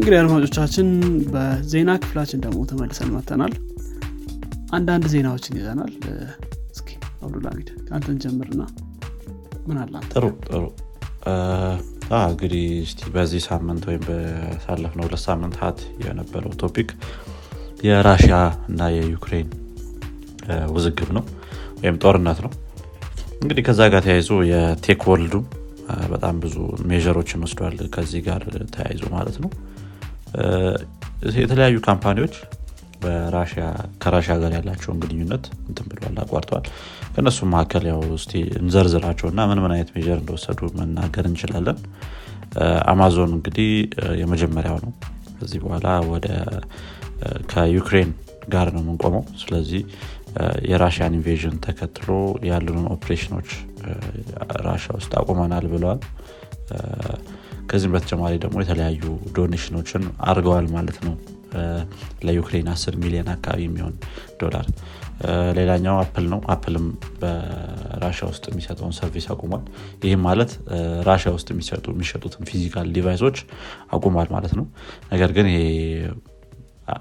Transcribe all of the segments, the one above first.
እንግዲህ አድማጮቻችን በዜና ክፍላችን ደግሞ ተመልሰን መተናል አንዳንድ ዜናዎችን ይዘናል። እስኪ አብዱልሚድ ከአንተን ጀምርና ምን አላ ጥሩ ጥሩ። እንግዲህ በዚህ ሳምንት ወይም በሳለፍነው ሁለት ሳምንታት የነበረው ቶፒክ የራሽያ እና የዩክሬን ውዝግብ ነው ወይም ጦርነት ነው። እንግዲህ ከዛ ጋር ተያይዞ የቴክ ወርልዱ በጣም ብዙ measure ኦችን ወስዷል። ከዚህ ጋር ተያይዞ ማለት ነው የተለያዩ company ዎች ከራሽያ ጋር ያላቸውን ግንኙነት እንትን ብለዋል አቋርጠዋል። ከእነሱም መካከል ያው ስ እንዘርዝራቸው እና ምን ምን አይነት measure እንደወሰዱ መናገር እንችላለን። አማዞን እንግዲህ የመጀመሪያው ነው። ከዚህ በኋላ ወደ ከዩክሬን ጋር ነው የምንቆመው። ስለዚህ የራሽያን invasion ተከትሎ ያሉንን ኦፕሬሽኖች ራሽያ ውስጥ አቁመናል ብለዋል ከዚህም በተጨማሪ ደግሞ የተለያዩ donation ኦችን አድርገዋል ማለት ነው። ለዩክሬን 10 ሚሊዮን አካባቢ የሚሆን ዶላር። ሌላኛው አፕል ነው። አፕልም በራሽያ ውስጥ የሚሰጠውን service አቁሟል። ይህም ማለት ራሽያ ውስጥ የሚሸጡትን physical device ኦች አቁሟል ማለት ነው። ነገር ግን ይሄ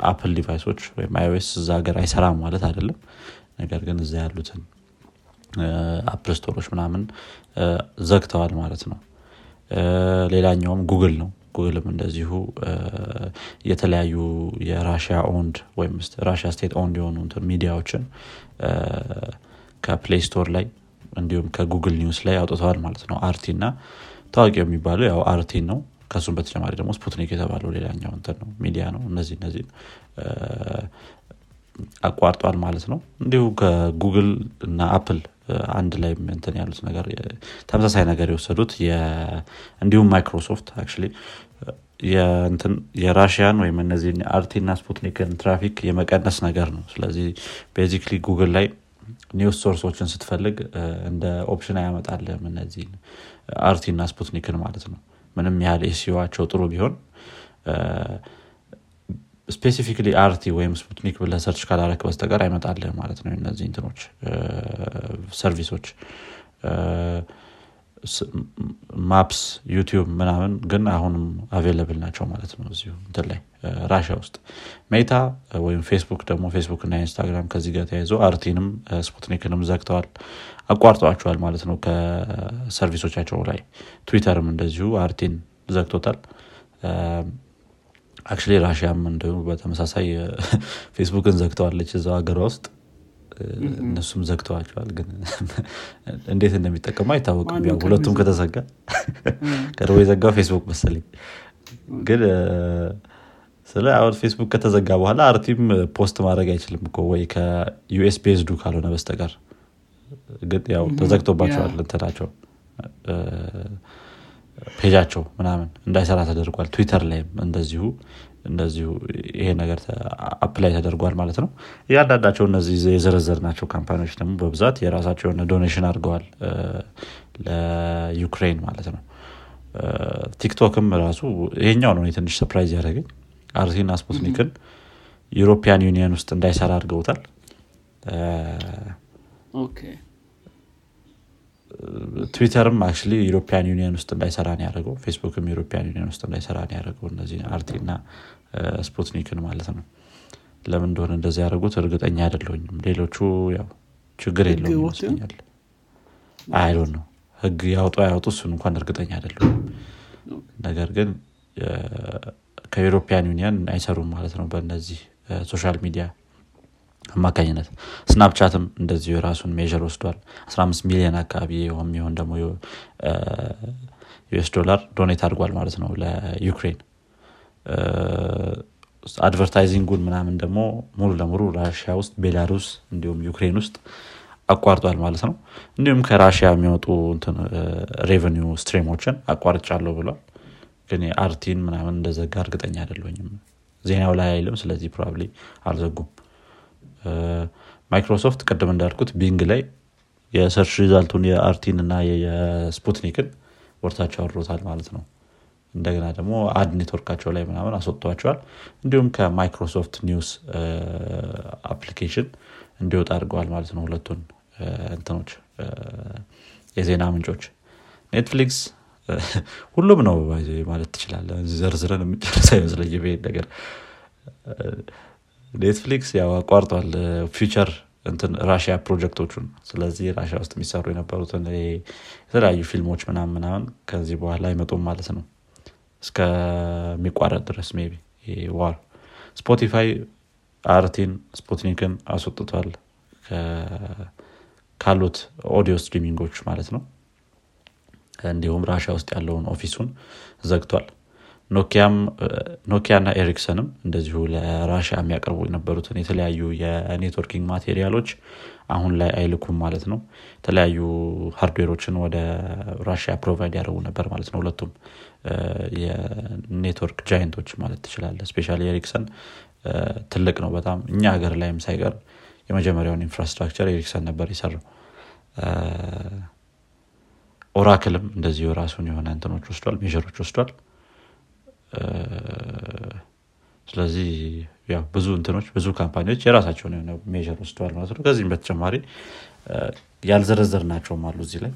አፕል device ኦች ወይም iOS እዛ ሀገር አይሰራም ማለት አይደለም። ነገር ግን እዛ ያሉትን Apple store ኦች ምናምን ዘግተዋል ማለት ነው ሌላኛውም ጉግል ነው። ጉግልም እንደዚሁ የተለያዩ የ Russia owned ወይም Russia state owned የሆኑ ሚዲያዎችን ከ Play Store ላይ እንዲሁም ከ Google News ላይ አውጥተዋል ማለት ነው። RT እና ታዋቂ የሚባለው ያው RT ን ነው። ከሱም በተጨማሪ ደግሞ Sputnik የተባለው ሌላኛው እንትን ነው ሚዲያ ነው። እነዚህ እነዚህ አቋርጧል ማለት ነው። እንዲሁ ከጉግል እና Apple አንድ ላይ እንትን ያሉት ነገር ተመሳሳይ ነገር የወሰዱት እንዲሁም ማይክሮሶፍት የራሽያን ወይም እነዚህ RT ና Sputnik ን traffic የመቀነስ ነገር ነው። ስለዚህ basically Google ላይ news source ኦችን ስትፈልግ እንደ option አያመጣልም እነዚህ RT ና Sputnik ን ማለት ነው። ምንም ያህል SEO ዋቸው ጥሩ ቢሆን specifically RT ወይም Sputnik ብለ search ካላረክ በስተቀር አይመጣልህ ማለት ነው እነዚህ እንትኖች service ኦች። Maps YouTube ምናምን ግን አሁንም available ናቸው ማለት ነው እዚሁ እንትን ላይ ራሽያ ውስጥ። Meta ወይም ፌስቡክ ደግሞ ፌስቡክ እና Instagram ከዚህ ጋር ተያይዞ RT ንም Sputnik ንም ዘግተዋል አቋርጠዋቸዋል ማለት ነው ከ service ኦቻቸው ላይ። ትዊተርም እንደዚሁ RT ን ዘግቶታል actually ራሽያም እንዲሁ በተመሳሳይ ፌስቡክን ዘግተዋለች እዛው ሀገሯ ውስጥ. እነሱም ዘግተዋቸዋል ግን እንዴት እንደሚጠቀሙ አይታወቅም። ያው ሁለቱም ከተዘጋ ቀድሞ የዘጋው ፌስቡክ መሰለኝ። ግን ስለ አሁን ፌስቡክ ከተዘጋ በኋላ RT ም post ማድረግ አይችልም እኮ ወይ ከ US based ኡ ካልሆነ በስተቀር። ግን ያው ተዘግቶባቸዋል እንትናቸው page ኣቸው ምናምን እንዳይሰራ ተደርጓል። ትዊተር ላይም እንደዚሁ እንደዚሁ ይሄ ነገር apply ተደርጓል ማለት ነው። እያንዳንዳቸው እነዚህ የዘረዘርናቸው company ዎች ደግሞ በብዛት የራሳቸው የሆነ donation አድርገዋል ለዩክሬን ማለት ነው። TikTok ም ራሱ ይሄኛው ነው ትንሽ surprise ያደረገኝ። RT ና Sputnik ን European Union ውስጥ እንዳይሰራ አድርገውታል ትዊተርም አክ European Union ውስጥ እንዳይሰራ ነው ያደረገው። Facebook ም European Union ውስጥ እንዳይሰራ ነው ያደረገው። እነዚህ RT እና Sputnik ን ማለት ነው። ለምን እንደሆነ እንደዚህ ያደረጉት እርግጠኛ አይደለሁኝም። ሌሎቹ ያው ችግር የለውም ይመስለኛል። I don't know ህግ ያውጡ ያወጡ እሱን እንኳን እርግጠኛ አይደለሁም። ነገር ግን ከ European Union አይሰሩም ማለት ነው በእነዚህ social media አማካኝነት Snapchat ም እንደዚሁ የራሱን measure ወስዷል። 15 ሚሊዮን አካባቢ የሚሆን ደግሞ US ዶላር donate አድርጓል ማለት ነው ለዩክሬን። advertising ኡን ምናምን ደግሞ ሙሉ ለሙሉ ራሽያ ውስጥ ቤላሩስ እንዲሁም ዩክሬን ውስጥ አቋርጧል ማለት ነው። እንዲሁም ከራሽያ የሚወጡ revenue stream ኦችን አቋርጫለሁ ብሏል። ግን RT ን ምናምን እንደዘጋ እርግጠኛ አይደለሁኝም ዜናው ላይ አይልም ስለዚህ probably አልዘጉም ማይክሮሶፍት ቅድም እንዳልኩት Bing ላይ የሰርች ሪዛልቱን የአርቲን እና የስፑትኒክን ወርታቸው አድሮታል ማለት ነው። እንደገና ደግሞ ad network ኣቸው ላይ ምናምን አስወጥቷቸዋል። እንዲሁም ከ Microsoft News application እንዲወጣ አድርገዋል ማለት ነው ሁለቱን እንትኖች የዜና ምንጮች። Netflix ሁሉም ነው ማለት ትችላለ ዘርዝረን የምንጨርስ አይመስለኝ ነገር Netflix ያው አቋርጧል future እንትን ራሽያ ፕሮጀክቶቹን። ስለዚህ ራሽያ ውስጥ የሚሰሩ የነበሩትን የተለያዩ ፊልሞች ምናምን ምናምን ከዚህ በኋላ አይመጡም ማለት ነው። እስከሚቋረጥ ድረስ maybe war። Spotify RT ን Sputnik ን አስወጥቷል ካሉት audio streaming ኦች ማለት ነው። እንዲሁም ራሽያ ውስጥ ያለውን office ኡን ዘግቷል Nokia ና Ericsson ም እንደዚሁ ለራሽያ የሚያቀርቡ የነበሩትን የተለያዩ የ networking material ኦች አሁን ላይ አይልኩም ማለት ነው። የተለያዩ hardware ኦችን ወደ ራሽያ provide ያደረጉ ነበር ማለት ነው። ሁለቱም የ network giant ኦች ማለት ትችላለ especially Ericsson ትልቅ ነው በጣም እኛ ሀገር ላይም ሳይቀር የመጀመሪያውን infrastructure Ericsson ነበር የሰራው። Oracle ም እንደዚሁ ራሱን የሆነ እንትኖች ወስዷል measure ኦች ወስዷል ስለዚህ ያው ብዙ እንትኖች ብዙ company ዎች የራሳቸውን የሆነ measure ወስደዋል ማለት ነው። ከዚህም በተጨማሪ ያልዘረዘርናቸውም አሉ እዚህ ላይ።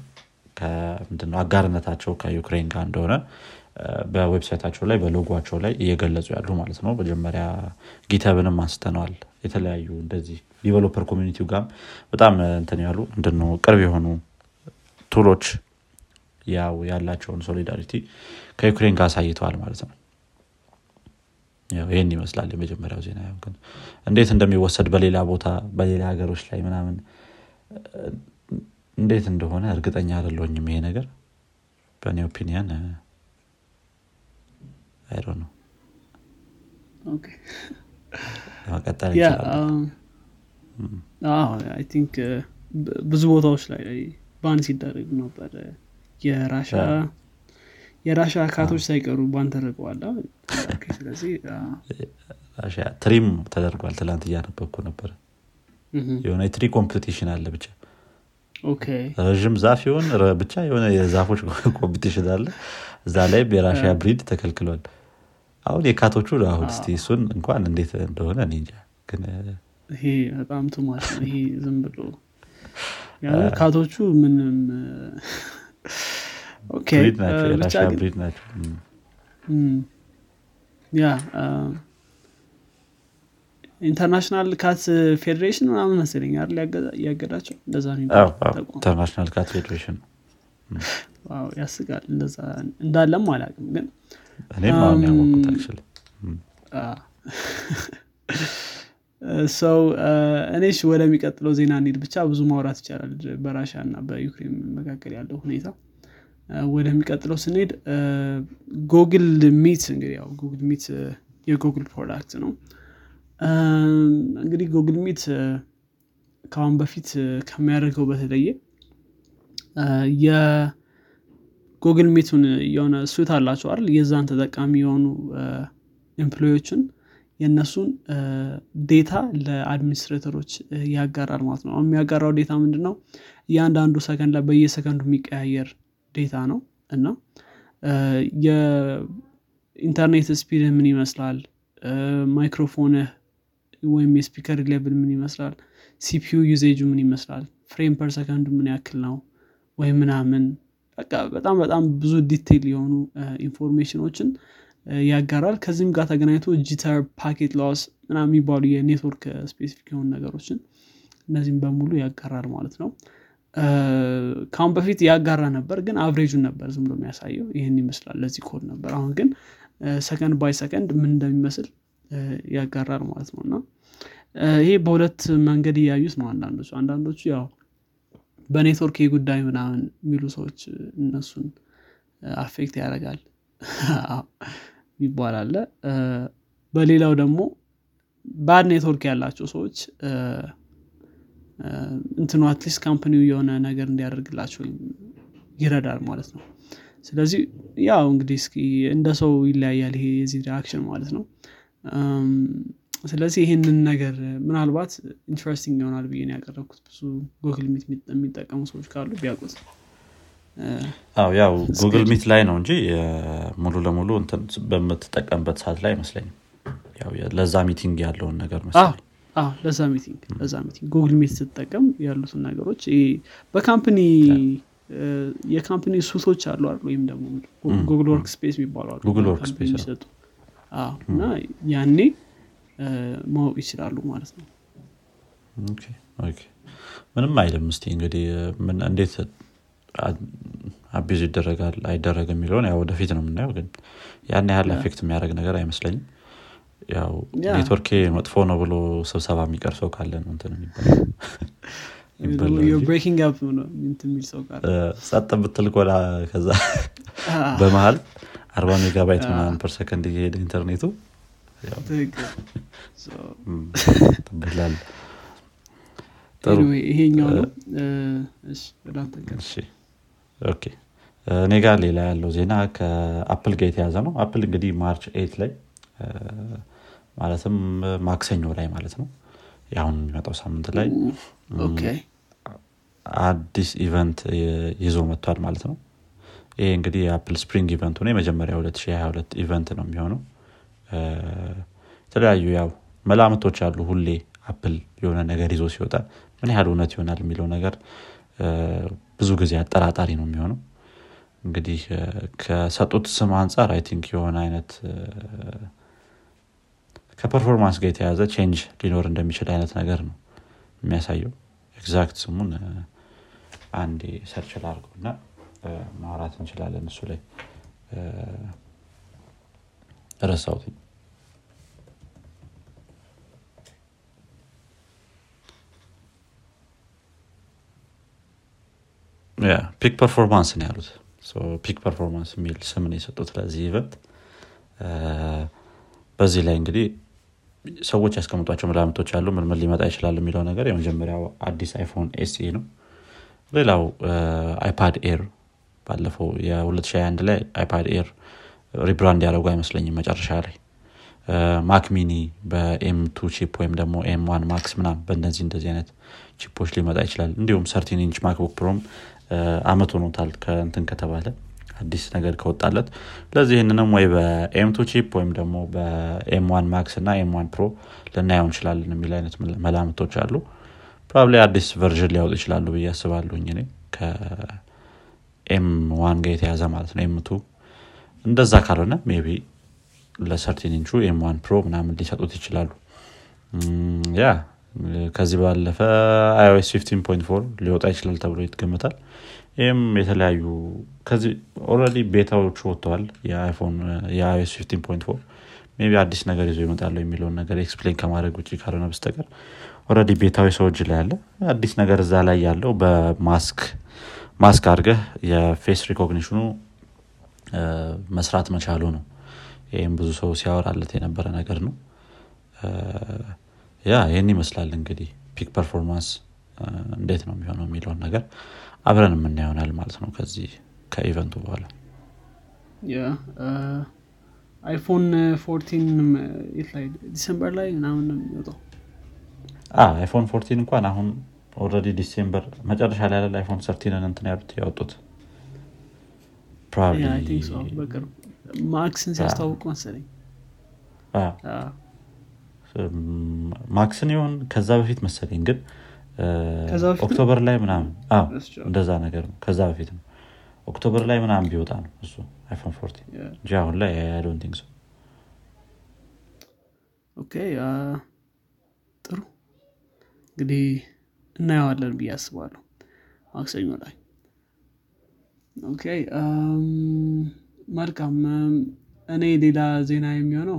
ምንድነው አጋርነታቸው ከዩክሬን ጋር እንደሆነ በ website ኣቸው ላይ በሎጓቸው ላይ እየገለጹ ያሉ ማለት ነው። መጀመሪያ GitHub ንም አንስተነዋል። የተለያዩ እንደዚህ developer community ው ጋር በጣም እንትን ያሉ ምንድነው ቅርብ የሆኑ tool ኦች ያው ያላቸውን solidarity ከዩክሬን ጋር አሳይተዋል ማለት ነው ይህን ይመስላል የመጀመሪያው ዜና። ግን እንዴት እንደሚወሰድ በሌላ ቦታ በሌላ ሀገሮች ላይ ምናምን እንዴት እንደሆነ እርግጠኛ አደለሁኝም ይሄ ነገር። በእኔ ኦፒኒየን አይዶ ነው መቀጠል ቲንክ ብዙ ቦታዎች ላይ ባን ሲደረግ ነበር። የራሻ የራሻ ካቶች ሳይቀሩ ባን ተደርገዋል ስለዚህ ትሪም ተደርጓል። ትላንት እያነበብኩ ነበር። የሆነ የትሪ ኮምፒቲሽን አለ ብቻ። ረዥም ዛፍ ይሆን ብቻ የሆነ የዛፎች competition አለ። እዛ ላይ የ Russia breed ተከልክሏል። አሁን የ cat ኦቹ አሁን ስ እሱን እንኳን እንዴት እንደሆነ እኔ እንጃ። ግን ይሄ በጣም too much ነው። ይሄ ዝም ብሎ cat ኦቹ ምንም breed ናቸው የ Russia breed ናቸው ያ International Cat Federation ምናምን መሰለኝ አይደል ያገዳቸው? እንደዛ International Cat Federation ያስጋል እንደዛ እንዳለም አላቅም ግን እኔም አሁን ያወቁት ሰው እኔሽ ወደሚቀጥለው ዜና እንሂድ ብቻ። ብዙ ማውራት ይቻላል በ Russia እና በዩክሬን መካከል ያለው ሁኔታ ወደሚቀጥለው ስንሄድ Google Meet እንግዲህ ያው Google Meet የ Google product ነው። እንግዲህ Google Meet ከአሁን በፊት ከሚያደርገው በተለየ የ Google Meet ኡን የሆነ suite አላቸው አይደል? የዛን ተጠቃሚ የሆኑ employee ኦችን የእነሱን data ለ administrator ኦች ያጋራል ማለት ነው። የሚያጋራው data ምንድን ነው እያንዳንዱ ሰከንድ ላይ በየሰከንዱ የሚቀያየር data ነው። እና የኢንተርኔት speed ምን ይመስላል? ማይክሮፎንህ ወይም የ speaker level ምን ይመስላል? ሲፒዩ ዩዜጁ ምን ይመስላል? frame per second ኡ ምን ያክል ነው? ወይም ምናምን በቃ በጣም በጣም ብዙ detail የሆኑ information ኦችን ያጋራል። ከዚህም ጋር ተገናኝቶ jitter packet loss ምና የሚባሉ የ network specific የሆኑ ነገሮችን እነዚህም በሙሉ ያጋራል ማለት ነው ከአሁን በፊት ያጋራ ነበር ግን average ኡን ነበር ዝም ብሎ የሚያሳየው። ይህን ይመስላል ለዚህ call ነበር። አሁን ግን second by second ምን እንደሚመስል ያጋራል ማለት ነው። እና ይሄ በሁለት መንገድ እያዩት ነው አንዳንዶቹ። አንዳንዶቹ ያው በኔትወርክ ጉዳይ ምናምን የሚሉ ሰዎች እነሱን affect ያደርጋል ይባላለ በሌላው ደግሞ bad network ያላቸው ሰዎች እንትኑ at least company ው የሆነ ነገር እንዲያደርግላቸው ይረዳል ማለት ነው። ስለዚህ ያው እንግዲህ እስኪ እንደ ሰው ይለያያል ይሄ የዚህ reaction ማለት ነው። ስለዚህ ይህንን ነገር ምናልባት interesting ይሆናል ብዬ ያቀረብኩት። ብዙ Google Meet የሚጠቀሙ ሰዎች ካሉ ቢያውቁት። ያው Google Meet ላይ ነው እንጂ ሙሉ ለሙሉ በምትጠቀምበት ሰዓት ላይ አይመስለኝም። ለዛ meeting ያለውን ነገር መሰለኝ ለዛ meeting ለዛ meeting Google Meet ስትጠቀም ያሉትን ነገሮች በ company የ company suite ኦች አሉ አሉ ወይም ደግሞ Google Workspace የሚባሉ አሉ። አዎ። እና ያኔ ማወቅ ይችላሉ ማለት ነው። ምንም አይልም። እስቲ እንግዲህ እንዴት abuse ይደረጋል አይደረግም የሚለውን ያው ወደፊት ነው የምናየው ግን ያን ያህል affect የሚያደርግ ነገር አይመስለኝም ያው ኔትወርኬ መጥፎ ነው ብሎ ስብሰባ የሚቀር ሰው ካለ ነው እንትን ጸጥ ብትል ኮላ ከዛ በመሀል አርባ ሜጋባይት ምናምን per second እየሄደ ኢንተርኔቱ ይሄኛው ነው። OK። እኔ ጋር ሌላ ያለው ዜና ከ Apple ጋር የተያዘ ነው። Apple እንግዲህ March eight ላይ ማለትም ማክሰኞ ላይ ማለት ነው። የአሁን የሚመጣው ሳምንት ላይ አዲስ event ይዞ መጥቷል ማለት ነው። ይሄ እንግዲህ የ Apple spring event ኡ ነው የመጀመሪያ 2022 event ነው የሚሆነው። የተለያዩ ያው መላምቶች አሉ ሁሌ Apple የሆነ ነገር ይዞ ሲወጣ ምን ያህል እውነት ይሆናል የሚለው ነገር ብዙ ጊዜ አጠራጣሪ ነው የሚሆነው። እንግዲህ ከሰጡት ስም አንጻር I think የሆነ አይነት ከ performance ጋር የተያዘ change ሊኖር እንደሚችል አይነት ነገር ነው የሚያሳየው። exact ስሙን እ፣ አንዴ search ላርገው እና ማውራት እንችላለን። እሱ ላይ እ፣ ረሳሁት Peek Performance ነው ያሉት። Peek Performance የሚል ስም ነው የሰጡት ለዚህ event። በዚህ ላይ እንግዲህ ሰዎች ያስቀምጧቸው መላምቶች አሉ። ምን ሊመጣ ይችላል የሚለው ነገር የመጀመሪያው አዲስ iPhone SE ነው። ሌላው iPad Air ባለፈው የ2021 ላይ iPad Air rebrand ያደረጉ አይመስለኝም መጨረሻ ላይ። Mac mini በ M two chip ወይም ደግሞ M one Max ምናም በእነዚህ እንደዚህ አይነት chip ኦች ሊመጣ ይችላል። እንዲሁም thirteen inch MacBook Pro ም አመት ሆኖታል ከእንትን ከተባለ አዲስ ነገር ከወጣለት። ለዚህ ይህንንም ወይ በ M two chip ወይም ደግሞ በ M one Max እና M one Pro ልናየው እንችላለን የሚል አይነት መላምቶች አሉ። probably አዲስ version ሊያወጡ ይችላሉ ብዬ አስባለሁኝ እኔ ከ M one ጋር የተያዘ ማለት ነው። M two እንደዛ ካልሆነ maybe ለ thirteen inch ኡ M one Pro ምናምን ሊሰጡት ይችላሉ። ያ ከዚህ ባለፈ iOS 15.4 ሊወጣ ይችላል ተብሎ ይገመታል። ይህም የተለያዩ ከዚህ already beta ዎቹ ወጥተዋል። የ iPhone የ iOS 15.4 maybe አዲስ ነገር ይዞ ይመጣሉ የሚለውን ነገር explain ከማድረግ ውጭ ካልሆነ በስተቀር already beta ው ሰው ላይ ያለ አዲስ ነገር እዛ ላይ ያለው በ mask mask አድርገህ የ face recognition ኡ መስራት መቻሉ ነው። ይህም ብዙ ሰው ሲያወራለት የነበረ ነገር ነው yeah ይህን ይመስላል እንግዲህ Peek Performance እንዴት ነው የሚሆነው የሚለውን ነገር አብረን የምናየው ይሆናል ማለት ነው ከዚህ ከ event ኡ በኋላ። iPhone fourteen December ላይ? ምናምን የሚወጣው? iPhone fourteen እንኳን አሁን already December መጨረሻ ላይ ያለ iPhone thirteen ን እንትን ያሉት ያወጡት? ማክስን ሲያስተዋውቁ መሰለኝ ማክስን ይሆን ከዛ በፊት መሰለኝ ግን? October ላይ ምናምን. እንደዛ ነገር ነው። ከዛ በፊት ነው October ላይ ምናምን ቢወጣ ነው እሱ iPhone Yeah. እንጂ አሁን ላይ think so okay ጥሩ። እንግዲህ እናየዋለን ብዬ አስባለሁ ማክሰኞ ላይ። okay መልካም። እኔ ሌላ ዜና የሚሆነው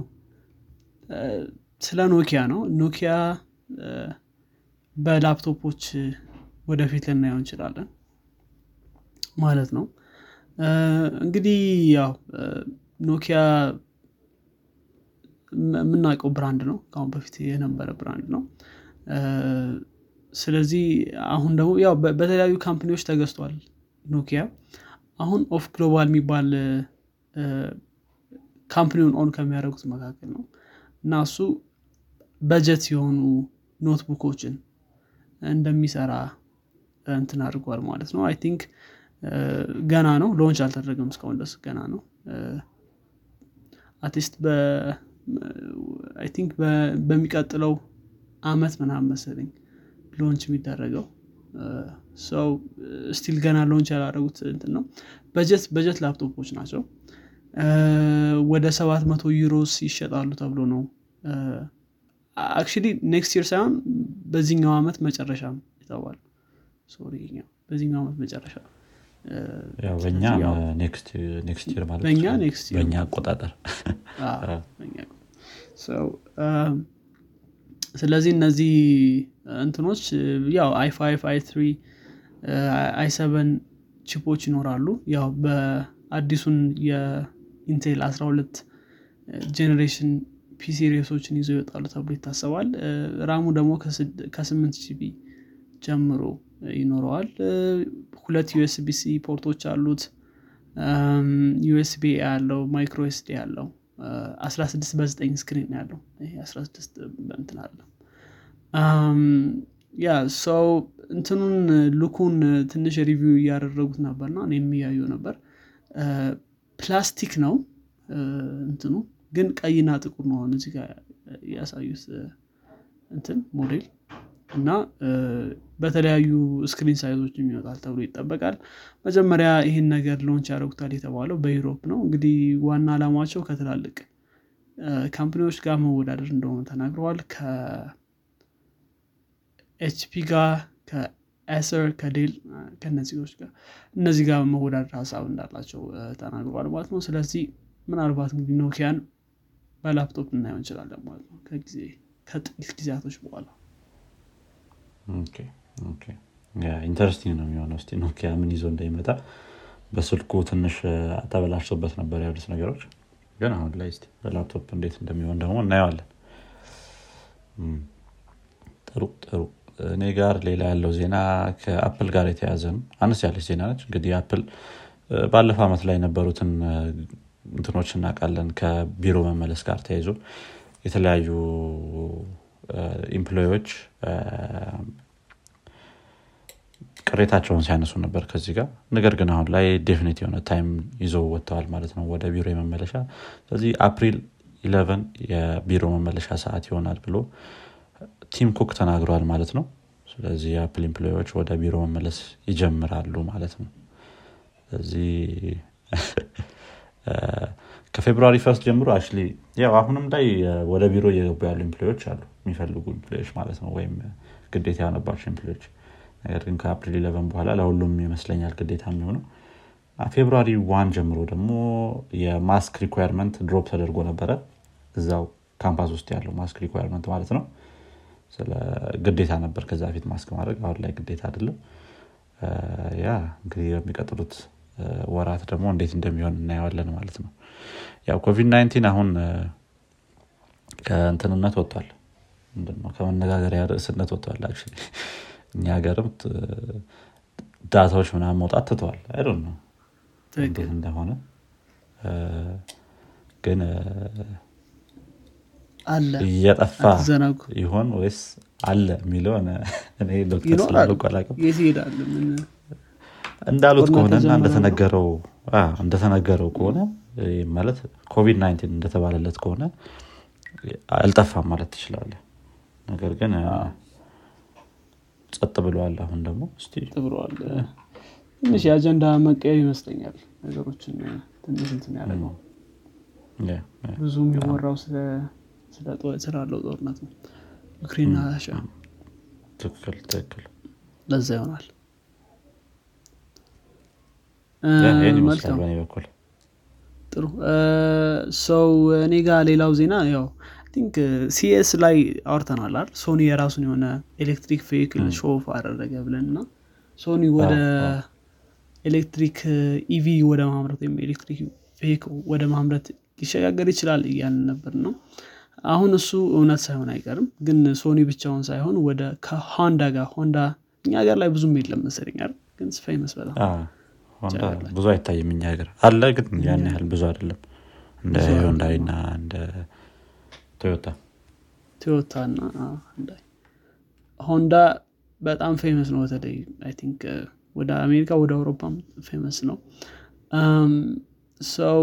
ስለ ኖኪያ ነው። ኖኪያ በላፕቶፖች ወደፊት ልናየው እንችላለን ማለት ነው። እንግዲህ ያው ኖኪያ የምናውቀው brand ነው። ከአሁን በፊት የነበረ brand ነው። ስለዚህ አሁን ደግሞ ያው በተለያዩ company ዎች ተገዝቷል ኖኪያ። አሁን OFF Global የሚባል company ውን own ከሚያደርጉት መካከል ነው። እና እሱ በጀት የሆኑ notebook ኦችን እንደሚሰራ እንትን አድርጓል ማለት ነው። I think ገና ነው። launch አልተደረገም እስካሁን ድረስ ገና ነው። at least think በሚቀጥለው አመት ምናምን መሰለኝ launch የሚደረገው። so still ገና launch ያላደረጉት እንትን ነው። budget budget ላፕቶፖች ናቸው። ወደ ሰባት መቶ euros ይሸጣሉ ተብሎ ነው actually next year ሳይሆን በዚህኛው ዓመት መጨረሻ የተባለ sorry በዚህኛው ዓመት መጨረሻ በእኛ next year ማለት በእኛ አቆጣጠር። ስለዚህ እነዚህ እንትኖች ያው i five i three i seven chip ኦች ይኖራሉ። ያው በአዲሱን የኢንቴል 12 generation processor ኦችን ይዘው ይወጣሉ ተብሎ ይታሰባል። RAM ኡ ደግሞ ከስምንት GB ጀምሮ ይኖረዋል። ሁለት USB C port ኦች አሉት። USB ያለው micro SD ያለው 16 በ9 screen ያለው። ይሄ 16 በንትን አለ። yeah so እንትኑን ልኩን ትንሽ review እያደረጉት ነበር ና እኔም እያዩ ነበር። ፕላስቲክ ነው። እንትኑ ግን ቀይና ጥቁር ነው እዚህ ጋር ያሳዩት እንትን ሞዴል እና በተለያዩ screen size ኦች ይወጣል ተብሎ ይጠበቃል። መጀመሪያ ይህን ነገር launch ያደረጉታል የተባለው በ Europe ነው። እንግዲህ ዋና አላማቸው ከትላልቅ company ዎች ጋር መወዳደር እንደሆነ ተናግረዋል። ከ HP ጋር ከኤሰር ከዴል ከነዚዎች ጋር እነዚህ ጋር መወዳደር ሀሳብ እንዳላቸው ተናግረዋል ማለት ነው። ስለዚህ ምናልባት እንግዲህ ኖኪያን በላፕቶፕ እናየው እንችላለን ማለት ነው። ከጊዜ ከጥቂት ጊዜያቶች በኋላ። interesting ነው የሚሆነው። so ኖኪያ ምን ይዞ እንደሚመጣ በስልኩ ትንሽ ተበላሽቶበት ነበር ያሉት ነገሮች። ግን አሁን ላይ so በላፕቶፕ እንዴት እንደሚሆን ደግሞ እናየዋለን። ጥሩ ጥሩ። እኔ ጋር ሌላ ያለው ዜና ከአፕል ጋር የተያዘ ነው። አነስ ያለች ዜና ነች። እንግዲህ አፕል ባለፈው ዓመት ላይ የነበሩትን እንትኖች እናውቃለን ከቢሮ መመለስ ጋር ተያይዞ የተለያዩ employee ዎች ቅሬታቸውን ሲያነሱ ነበር ከዚህ ጋር። ነገር ግን አሁን ላይ definite የሆነ time ይዘው ወጥተዋል ማለት ነው ወደ ቢሮ የመመለሻ። ስለዚህ አፕሪል 11 የቢሮ መመለሻ ሰዓት ይሆናል ብሎ ቲም ኩክ ተናግረዋል ማለት ነው። ስለዚህ የአፕል employee ዎች ወደ ቢሮ መመለስ ይጀምራሉ ማለት ነው። ስለዚህ ከ February first ጀምሮ አክ ያው አሁንም ላይ ወደ ቢሮ እየገቡ ያሉ employee ዎች አሉ። የሚፈልጉ employee ዎች ማለት ነው ወይም ግዴታ የሆነባቸው employee ዎች ነገር ግን ከ April eleven በኋላ ለሁሉም ይመስለኛል ግዴታ የሚሆነው። February one ጀምሮ ደግሞ የ mask requirement drop ተደርጎ ነበረ። እዛው ካምፓስ ውስጥ ያለው mask requirement ማለት ነው። ስለ ግዴታ ነበር ከዛ በፊት ማስክ ማድረግ። አሁን ላይ ግዴታ አይደለም። ያ እንግዲህ የሚቀጥሉት ወራት ደግሞ እንዴት እንደሚሆን እናየዋለን ማለት ነው። ያው ኮቪድ 19 አሁን ከእንትንነት ወጥቷል። ምንድነው? ከመነጋገሪያ ርዕስነት ወጥቷል እኛ ሀገርም ዳታዎች ምናምን መውጣት ትተዋል። አይደ ነው እንዴት እንደሆነ። ግን አለ። እየጠፋ ይሆን ወይስ አለ የሚለውን እኔ ዶክተር ይሄዳል ምን እንዳሉት ጦርነት ከሆነ እና ተጀመረ እንደተነገረው እንደተነገረው ከሆነ ማለት ኮቪድ 19 እንደተባለለት ከሆነ አልጠፋም ማለት ትችላለ ነገር ግን ጸጥ ብለዋል አሁን ደግሞ ትንሽ የአጀንዳ መቀየር ይመስለኛል ነገሮችን ትንሽ እንትን ያደረገው yeah፣ yeah፣ ብዙ የሚወራው ስለ- ስለ ጦ- ስላለው ጦርነት ነው። ዩክሬንና ትክክል ትክክል። ለዛ ይሆናል ያ፣ ይህን ይመስላል መልካም በእኔ በኩል። ጥሩ። so እኔ ጋር ሌላው ዜና ያው think CES ላይ አውርተናል አይደል? ሶኒ የራሱን የሆነ electric vehicle show off አደረገ ብለን እና ሶኒ ወደ electric EV ወደ ማምረት ወይም electric vehicle ወደ ማምረት ሊሸጋገር ይችላል እያልን ነበር ነው። አሁን እሱ እውነት ሳይሆን አይቀርም። ግን ሶኒ ብቻውን ሳይሆን ወደ ከሆንዳ ጋር ሆንዳ እኛ ሀገር ላይ ብዙም የለም መሰለኝ ግን ሆንዳ ይቻላል። ብዙ አይታይም እኛ ሀገር። አለ ግን ያን ያህል ብዙ አይደለም። እንደ ሆንዳይ እና እንደ ቶዮታ ቶዮታ ሀዩንዳይ ሆንዳ በጣም famous ነው በተለይ I think ወደ አሜሪካ ወደ አውሮፓም famous ነው። ሰው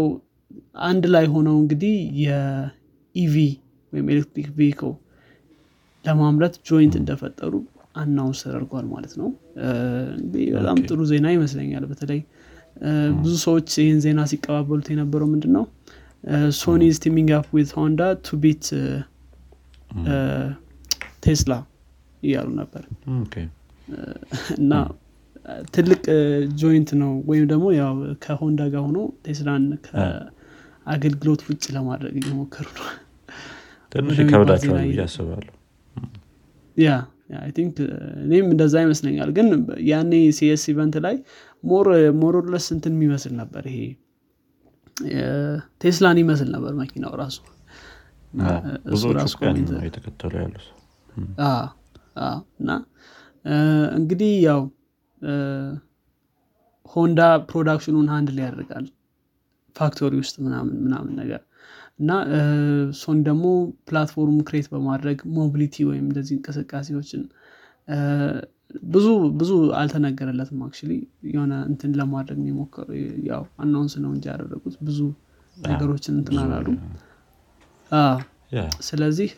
አንድ ላይ ሆነው እንግዲህ የ EV ወይም electric vehicle ለማምረት joint እንደፈጠሩ announce ተደርጓል ማለት ነው። በጣም ጥሩ ዜና ይመስለኛል በተለይ ብዙ ሰዎች ይህን ዜና ሲቀባበሉት የነበረው ምንድን ነው ሶኒ is teaming up with ሆንዳ to beat ቴስላ እያሉ ነበር። እና ትልቅ joint ነው ወይም ደግሞ ያው ከሆንዳ ጋር ሆኖ ቴስላን ከአገልግሎት ውጭ ለማድረግ እየሞከሩ ነው። ትንሽ ይከብዳቸዋል ብዬ አስባለሁ። I think እኔም እንደዛ ይመስለኛል። ግን ያኔ CES event ላይ more more or less እንትን የሚመስል ነበር ይሄ ቴስላን ይመስል ነበር መኪናው ራሱ። የተከተሉ ያሉት። እና እንግዲህ ያው ሆንዳ production ኑን handle ያደርጋል። factory ውስጥ ምናምን ምናምን ነገር እና እ፣ ሶኒ ደግሞ platform create በማድረግ mobility ወይም እንደዚህ እንቅስቃሴዎችን ብዙ ብዙ አልተነገረለትም actually የሆነ እንትን ለማድረግ የሞከሩ ያው announce ነው እንጂ ያደረጉት። ብዙ ነገሮችን እንትን አላሉ ስለዚህ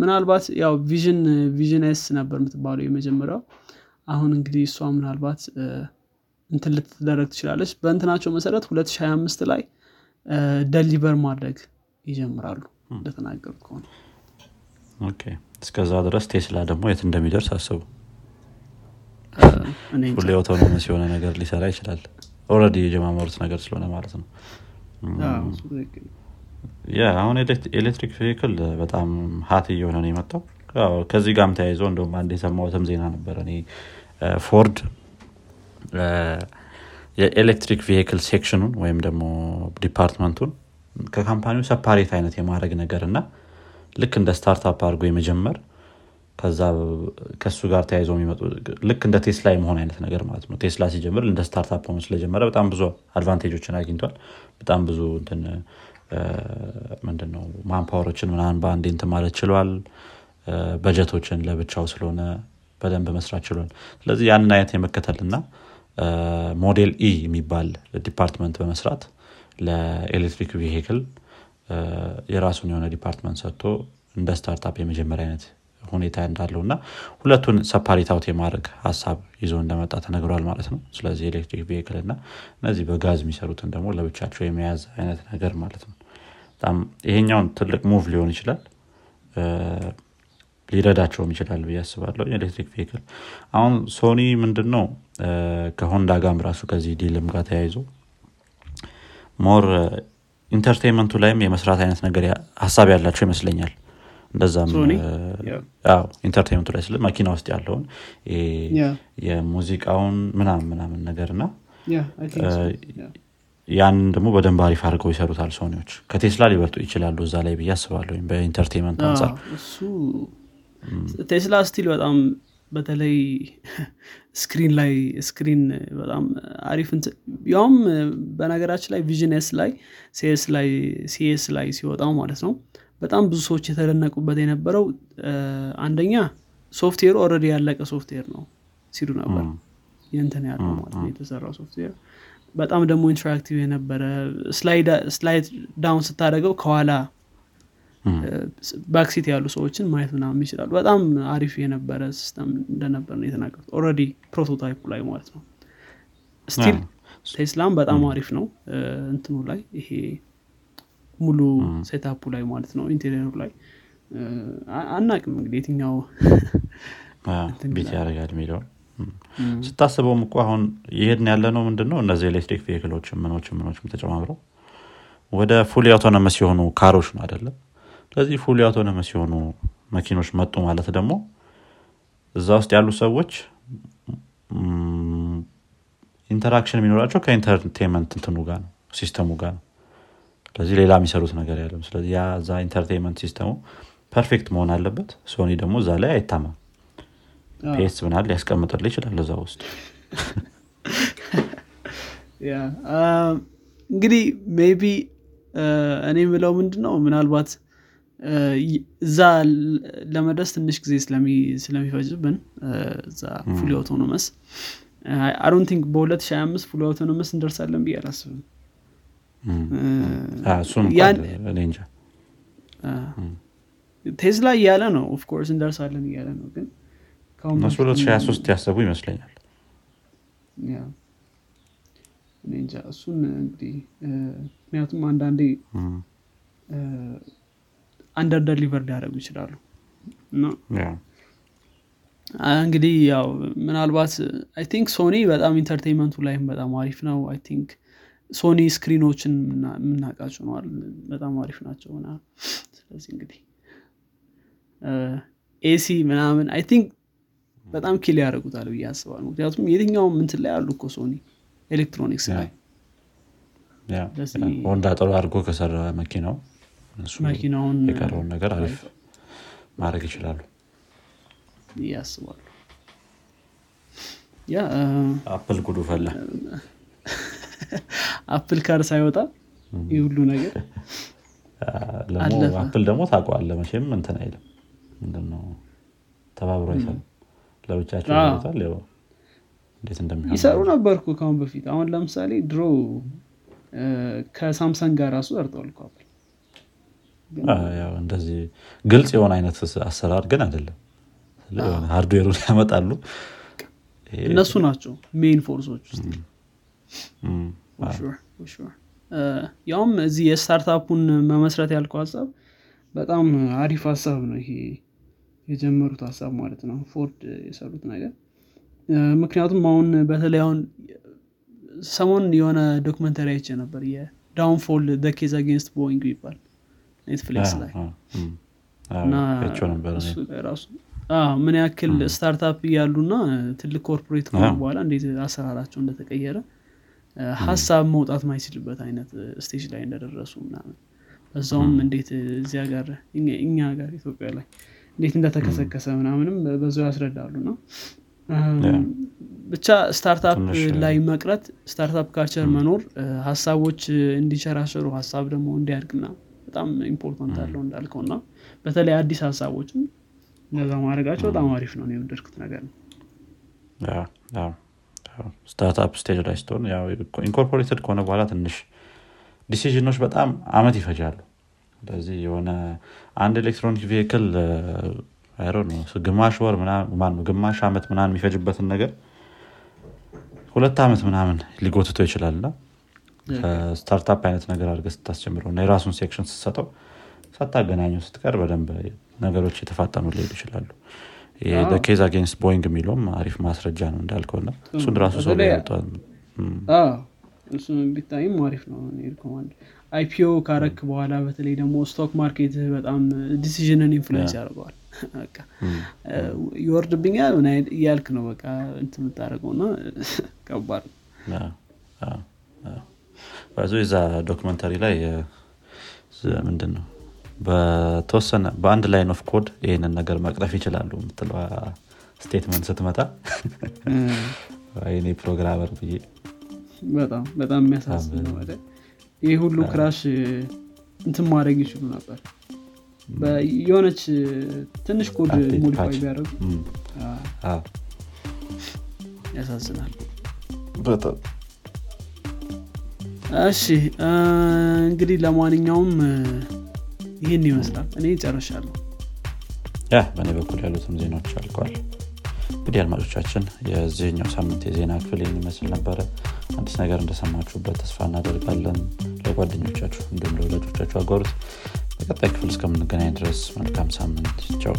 ምናልባት ያው vision Vision-S ነበር የምትባለው የመጀመሪያው። አሁን እንግዲህ እሷ ምናልባት እንትን ልትደረግ ትችላለች። በእንትናቸው መሰረት 2025 ላይ deliver ማድረግ ይጀምራሉ። እንደተናገሩት ከሆነ። እስከዛ ድረስ ቴስላ ደግሞ የት እንደሚደርስ አስቡ። ሁሌ autonomous የሆነ ነገር ሊሰራ ይችላል። already የጀማመሩት ነገር ስለሆነ ማለት ነው። yeah አሁን elect- electric vehicle በጣም hot እየሆነ ነው የመጣው። ከዚህ ጋርም ተያይዞ እንደውም አንድ የሰማሁትም ዜና ነበረ ፎርድ የ electric vehicle section ኑን ወይም ደግሞ department ኡን ከ company ው separate አይነት የማድረግ ነገር እና ልክ እንደ startup አድርጎ የመጀመር ከዛ ከሱ ጋር ተያይዞ የሚመጡ ልክ እንደ ቴስላ የመሆን አይነት ነገር ማለት ነው። ቴስላ ሲጀምር እንደ startup ሆኖ ስለጀመረ በጣም ብዙ advantage ኦችን አግኝቷል። በጣም ብዙ እንትን እ፣ ምንድን ነው manpower ኦችን ምናምን በአንድ እንትን ማለት ችሏል። በጀቶችን ለብቻው ስለሆነ በደንብ መስራት ችሏል። ስለዚህ ያንን አይነት የመከተልና Model e የሚባል department በመስራት ለኤሌክትሪክ እ፣ የራሱን የሆነ department ሰጥቶ እንደ startup የመጀመሪያ አይነት ሁኔታ እንዳለው እና ሁለቱን separate out የማድረግ ሀሳብ ይዞ እንደመጣ ተነግሯል ማለት ነው። ስለዚህ electric vehicle እና እነዚህ በጋዝ የሚሰሩትን ደግሞ ለብቻቸው የመያዝ አይነት ነገር ማለት ነው። በጣም ይሄኛውን ትልቅ move ሊሆን ይችላል ሊረዳቸውም ይችላል ብዬ አስባለሁ። electric vehicle አሁን ሶኒ ምንድን ነው ከሆንዳ ጋርም ራሱ ከዚህ deal ም ጋር ተያይዞ more entertainment ኡ ላይም የመስራት አይነት ነገር ሀሳብ ያላቸው ይመስለኛል። እንደዛም entertainment ኡ ላይ ስለ መኪና ውስጥ ያለውን የሙዚቃውን ምናምን ምናምን ነገር እና ያንን ደግሞ በደንብ አሪፍ አድርገው ይሰሩታል ሶኒዎች። ከቴስላ ሊበልጡ ይችላሉ እዛ ላይ ብዬ አስባለሁ በ entertainment አንጻር ቴስላ still በጣም በተለይ screen ላይ screen በጣም አሪፍ ያውም በነገራችን ላይ Vision-S ላይ CES ላይ CES ላይ ሲወጣው ማለት ነው በጣም ብዙ ሰዎች የተደነቁበት የነበረው አንደኛ ሶፍትዌሩ already ያለቀ ሶፍትዌር ነው ሲሉ ነበር። ም፣ የእንትን ያለው ማለት ነው የተሰራው ሶፍትዌር በጣም ደግሞ interactive የነበረ slide down ስታደረገው ከኋላ back seat ያሉ ሰዎችን ማየት ምናምን ይችላሉ። በጣም አሪፍ የነበረ system እንደነበር ነው የተናገሩት። already prototype ኡ ላይ ማለት ነው። still ቴስላም በጣም አሪፍ ነው። እንትኑ ላይ ይሄ ሙሉ setup ኡ ላይ ማለት ነው። interior ኡ ላይ አናቅም እንግዲህ የትኛው beat ያደርጋል የሚለውን ም። ስታስበውም እኮ አሁን ይሄድን ያለ ነው ምንድን ነው እነዚህ electric vehicle ኦች ምኖችም ምኖችም ተጨማምረው ወደ fully autonomous የሆኑ car ኦች ነው አይደለም ስለዚህ fully autonomous የሆኑ መኪኖች መጡ ማለት ደግሞ እዛ ውስጥ ያሉ ሰዎች interaction የሚኖራቸው ከ entertainment እንትኑ ጋር ነው system ኡ ጋር ነው። ስለዚህ ሌላ የሚሰሩት ነገር የለም ስለዚህ yeah እዛ entertainment system ኡ perfect መሆን አለበት። ሶኒ ደግሞ እዛ ላይ አይታማም። PS ምናምን ሊያስቀምጥል ይችላል እዛ ውስጥ። እንግዲህ maybe እኔ የምለው ምንድን ነው ምናልባት እዛ ለመድረስ ትንሽ ጊዜ ስለሚ- ስለሚፈጅብን እዛ fully autonomous I don't think በ2025 fully autonomous እንደርሳለን ብዬ አላስብም። ቴስላ እያለ ነው of course እንደርሳለን እያለ ነው ግን እነሱ በፊት 2023 ያሰቡ ይመስለኛል። እሱን እንግዲህ ምክንያቱም አንዳንዴ underdeliver ሊያደርጉ ይችላሉ። እንግዲህ ያው ምናልባት I think ሶኒ በጣም entertainment ኡ ላይም በጣም አሪፍ ነው። I think ሶኒ screen ኦችን የምና- የምናውቃቸው ነዋል በጣም አሪፍ ናቸው ስለዚህ እንግዲህ ኤሲ ምናምን I think በጣም kill ያደርጉታል ብዬ አስባለሁ። ምክንያቱም የትኛውም እንትን ላይ አሉ እኮ ሶኒ ኤሌክትሮኒክስ ላይ። ወንድ አጥሮ አድርጎ ከሰራ መኪናው መኪናውን የቀረውን ነገር አሪፍ ማድረግ ይችላሉ። አስባለሁ። ያ አፕል ጉዱ ፈላ አፕል car ሳይወጣ ይህ ሁሉ ነገር አፕል ደግሞ ታውቀዋለህ መቼም እንትን አይልም። ምንድነው? ተባብሮ አይሰሩም ለብቻቸው እንዴት እንደሚሆን ይሰሩ ነበር እኮ ከአሁን በፊት። አሁን ለምሳሌ ድሮ ከሳምሰንግ ጋር ራሱ ሰርተዋል አፕል እንደዚህ ግልጽ የሆነ አይነት አሰራር ግን አይደለም። hardware ኡን ያመጣሉ። እነሱ ናቸው main force ኦች ውስጥ። ያውም እዚህ የ startup ኡን መመስረት ያልከው ሀሳብ በጣም አሪፍ ሀሳብ ነው ይሄ የጀመሩት ሀሳብ ማለት ነው። ፎርድ የሰሩት ነገር። ምክንያቱም አሁን በተለይ አሁን ሰሞን የሆነ documentary አይቼ ነበር። የ Downfall: The Case Against Boeing ይባል ኔትፍሊክስ ላይ. እሱ ላይ ራሱ አዎ፣ ምን ያክል startup እያሉና ትልቅ corporate ከሆኑ በኋላ እንዴት አሰራራቸው እንደተቀየረ እ፣ ሀሳብ መውጣት ማይችልበት አይነት stage ላይ እንደደረሱ ምናምን። በዛውም እንዴት እዚያ ጋር እኛ- ጋር ኢትዮጵያ ላይ እንዴት እንደተከሰከሰ ምናምንም በዛው ያስረዳሉ ነው ብቻ startup ላይ መቅረት startup culture መኖር ሀሳቦች እንዲሸራሸሩ ሀሳብ ደግሞ እንዲያድግ ምናምን በጣም important አለው እንዳልከው እና በተለይ አዲስ ሀሳቦችን እንደዛ ማድረጋቸው በጣም አሪፍ ነው የወደድኩት ነገር ነው። startup stage ላይ ስትሆን incorporated ከሆነ በኋላ ትንሽ decision ኦች በጣም አመት ይፈጃሉ። ስለዚህ የሆነ አንድ ኤሌክትሮኒክ አይሮ ግማሽ ወር ግማሽ አመት ምናምን የሚፈጅበትን ነገር ሁለት ዓመት ምናምን ሊጎትቶ ይችላል እና ከ startup አይነት ነገር አድርገህ ስታስጀምረው እና የራሱን section ስትሰጠው ሳታገናኘው ስትቀር በደንብ ነገሮች የተፋጠኑ ሊሄዱ ይችላሉ። Case Against Boeing የሚለውም አሪፍ ማስረጃ ነው እንዳልከውና እሱን ራሱ ሰው ቢታይም አሪፍ ነው recommend IPO ካረክ በኋላ በተለይ ደግሞ stock market በጣም decision ን influence ያደርገዋል። ይወርድብኛል ምን እያልክ ነው በቃ እንትን የምታደርገው እና ከባድ ነው በዚ የዛ documentary ላይ ምንድን ነው በተወሰነ በአንድ line of code ይህንን ነገር መቅረፍ ይችላሉ የምትለዋ statement ስትመጣ። እኔ programmer ብዬ። በጣም በጣም የሚያሳስብ ነው? ይህ ሁሉ crash እንትን ማድረግ ይችሉ ነበር። በ- የሆነች ትንሽ code modify ቢያደርጉ ያሳዝናል። በጣም እሺ እንግዲህ ለማንኛውም ይህን ይመስላል። እኔ ጨርሻለሁ ያ በእኔ በኩል ያሉትም ዜናዎች አልቀዋል። እንግዲህ አድማጮቻችን የዚህኛው ሳምንት የዜና ክፍል ይህን ይመስል ነበረ። አዲስ ነገር እንደሰማችሁበት ተስፋ እናደርጋለን። ለጓደኞቻችሁ እንዲሁም ለወላጆቻችሁ አጓሩት። በቀጣይ ክፍል እስከምንገናኝ ድረስ መልካም ሳምንት። ቻው።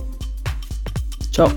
ቻው